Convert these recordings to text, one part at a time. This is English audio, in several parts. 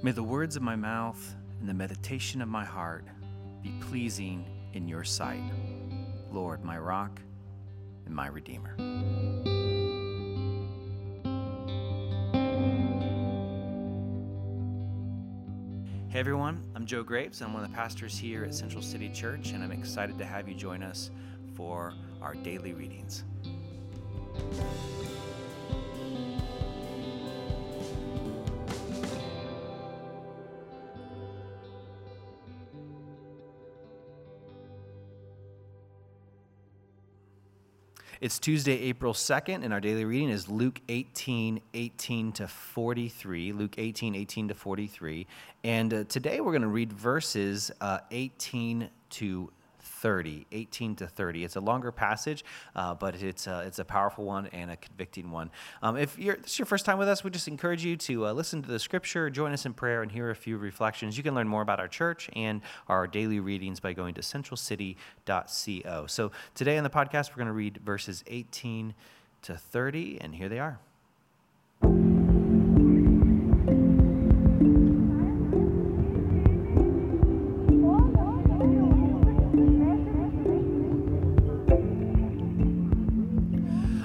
May the words of my mouth and the meditation of my heart be pleasing in your sight, Lord, my rock and my redeemer. Hey everyone, I'm Joe Graves. I'm one of the pastors here at Central City Church, and I'm excited to have you join us for our daily readings. It's Tuesday, April 2nd, and our daily reading is Luke 18, 18 to 43. Luke 18, 18 to 43. And uh, today we're going to read verses uh, 18 to 30, 18 to 30. It's a longer passage, uh, but it's a, it's a powerful one and a convicting one. Um, if you're, this is your first time with us, we just encourage you to uh, listen to the scripture, join us in prayer, and hear a few reflections. You can learn more about our church and our daily readings by going to centralcity.co. So today on the podcast, we're going to read verses 18 to 30, and here they are.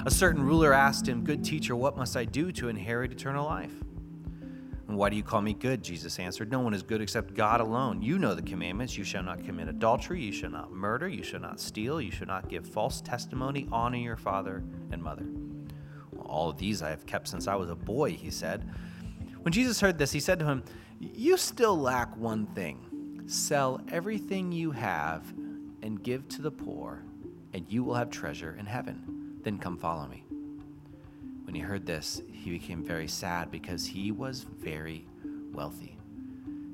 A certain ruler asked him, Good teacher, what must I do to inherit eternal life? And why do you call me good? Jesus answered, No one is good except God alone. You know the commandments. You shall not commit adultery. You shall not murder. You shall not steal. You shall not give false testimony. Honor your father and mother. All of these I have kept since I was a boy, he said. When Jesus heard this, he said to him, You still lack one thing. Sell everything you have and give to the poor, and you will have treasure in heaven then come follow me. When he heard this, he became very sad because he was very wealthy.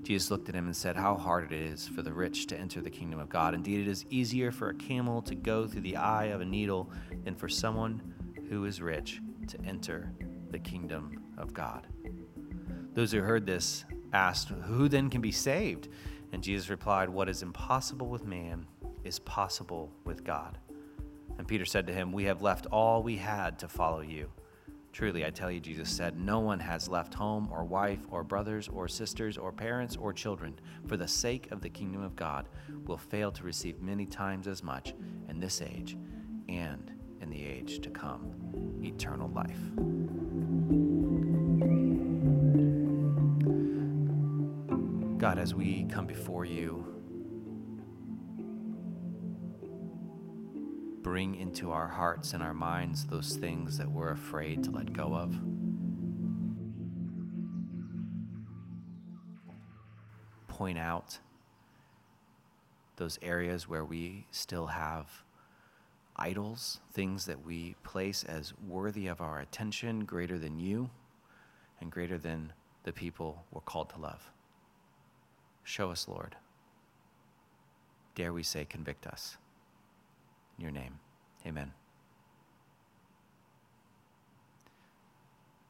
Jesus looked at him and said, How hard it is for the rich to enter the kingdom of God. Indeed, it is easier for a camel to go through the eye of a needle than for someone who is rich to enter the kingdom of God. Those who heard this asked, Who then can be saved? And Jesus replied, What is impossible with man is possible with God. And Peter said to him, We have left all we had to follow you. Truly, I tell you, Jesus said, no one has left home or wife or brothers or sisters or parents or children for the sake of the kingdom of God will fail to receive many times as much in this age and in the age to come eternal life. God, as we come before you, bring into our hearts and our minds those things that we're afraid to let go of. Point out those areas where we still have idols, things that we place as worthy of our attention, greater than you and greater than the people we're called to love. Show us, Lord. Dare we say, convict us your name. Amen.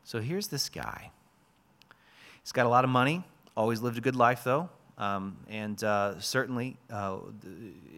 So here's this guy. He's got a lot of money, always lived a good life, though. Um, and uh, certainly, uh,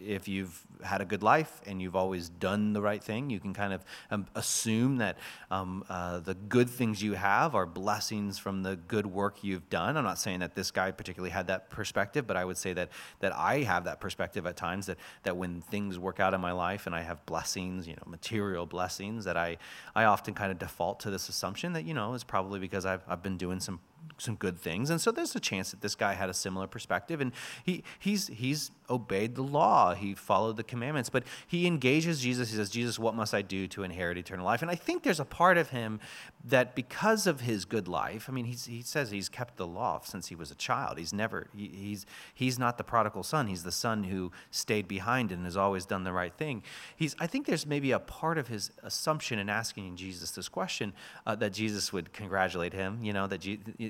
if you've had a good life and you've always done the right thing, you can kind of um, assume that um, uh, the good things you have are blessings from the good work you've done. I'm not saying that this guy particularly had that perspective, but I would say that that I have that perspective at times. That that when things work out in my life and I have blessings, you know, material blessings, that I I often kind of default to this assumption that you know is probably because I've I've been doing some some good things. And so there's a chance that this guy had a similar perspective. And he, he's, he's obeyed the law, he followed the commandments, but he engages Jesus. He says, Jesus, what must I do to inherit eternal life? And I think there's a part of him that because of his good life, I mean, he says he's kept the law since he was a child. He's never, he, he's, he's not the prodigal son. He's the son who stayed behind and has always done the right thing. He's, I think there's maybe a part of his assumption in asking Jesus this question uh, that Jesus would congratulate him, you know, that,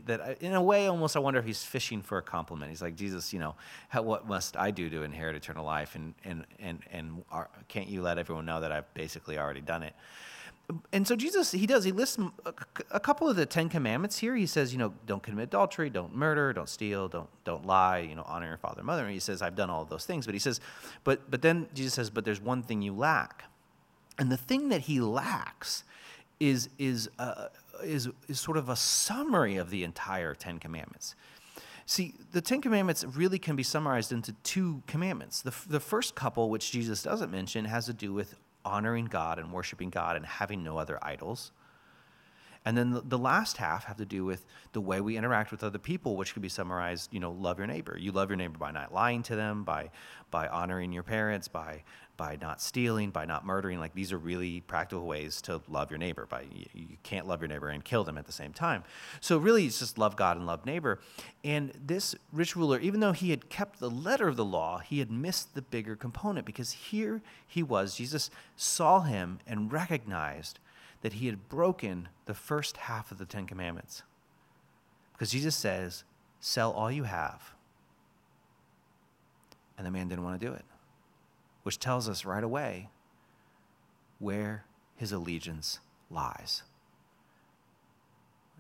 that in a way, almost I wonder if he's fishing for a compliment. He's like, Jesus, you know, how, what must I do to inherit eternal life? And, and, and, and are, can't you let everyone know that I've basically already done it? and so Jesus, he does, he lists a, a, couple of the Ten Commandments here. He says, you know, don't commit adultery, don't murder, don't steal, don't, don't lie, you know, honor your father and mother. And he says, I've done all those things. But he says, but, but then Jesus says, but there's one thing you lack. And the thing that he lacks is, is, uh, is, is sort of a summary of the entire Ten Commandments. See, the Ten Commandments really can be summarized into two commandments. The, the first couple, which Jesus doesn't mention, has to do with honoring God and worshiping God and having no other idols. And then the, last half have to do with the way we interact with other people, which could be summarized, you know, love your neighbor. You love your neighbor by not lying to them, by by honoring your parents, by by not stealing, by not murdering. Like these are really practical ways to love your neighbor. By you can't love your neighbor and kill them at the same time. So really, it's just love God and love neighbor. And this rich ruler, even though he had kept the letter of the law, he had missed the bigger component because here he was. Jesus saw him and recognized that he had broken the first half of the Ten Commandments. Because Jesus says, Sell all you have. And the man didn't want to do it, which tells us right away where his allegiance lies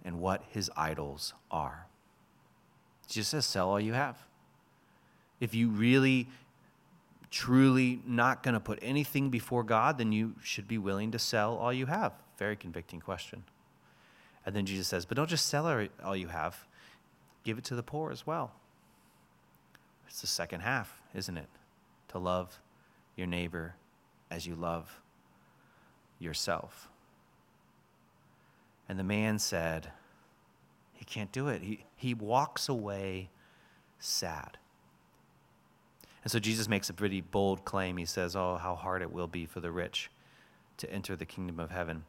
and what his idols are. Jesus says, Sell all you have. If you really truly not going to put anything before God, then you should be willing to sell all you have. Very convicting question. And then Jesus says, But don't just sell all you have, give it to the poor as well. It's the second half, isn't it? To love your neighbor as you love yourself. And the man said, He can't do it. He, he walks away sad. And so Jesus makes a pretty bold claim. He says, Oh, how hard it will be for the rich to enter the kingdom of heaven.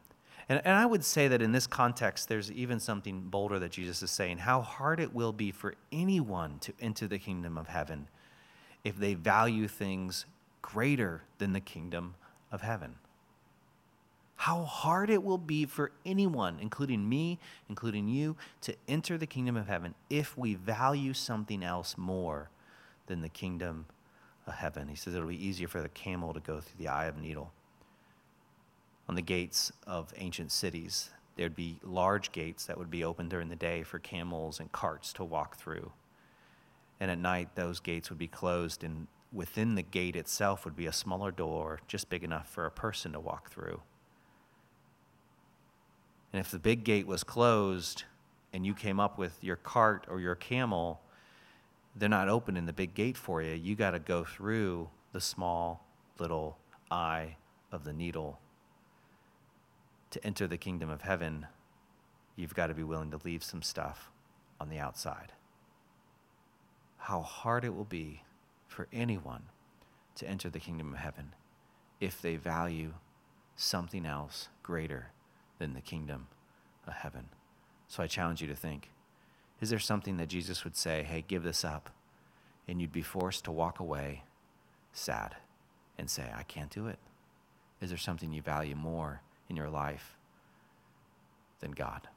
And, and I would say that in this context, there's even something bolder that Jesus is saying how hard it will be for anyone to enter the kingdom of heaven if they value things greater than the kingdom of heaven. How hard it will be for anyone, including me, including you, to enter the kingdom of heaven if we value something else more than the kingdom of heaven. He says it'll be easier for the camel to go through the eye of a needle on the gates of ancient cities. There'd be large gates that would be open during the day for camels and carts to walk through. And at night, those gates would be closed, and within the gate itself would be a smaller door, just big enough for a person to walk through. And if the big gate was closed and you came up with your cart or your camel, they're not opening the big gate for you. You got to go through the small little eye of the needle to enter the kingdom of heaven, you've got to be willing to leave some stuff on the outside. How hard it will be for anyone to enter the kingdom of heaven if they value something else greater than the kingdom of heaven. So I challenge you to think is there something that Jesus would say, hey, give this up? And you'd be forced to walk away sad and say, I can't do it. Is there something you value more in your life than God.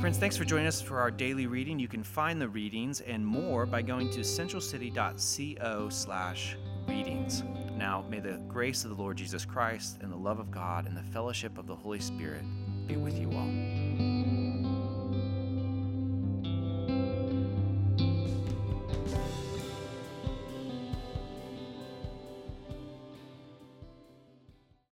Friends, thanks for joining us for our daily reading. You can find the readings and more by going to centralcity.co slash readings. Now, may the grace of the Lord Jesus Christ and the love of God and the fellowship of the Holy Spirit be with you all.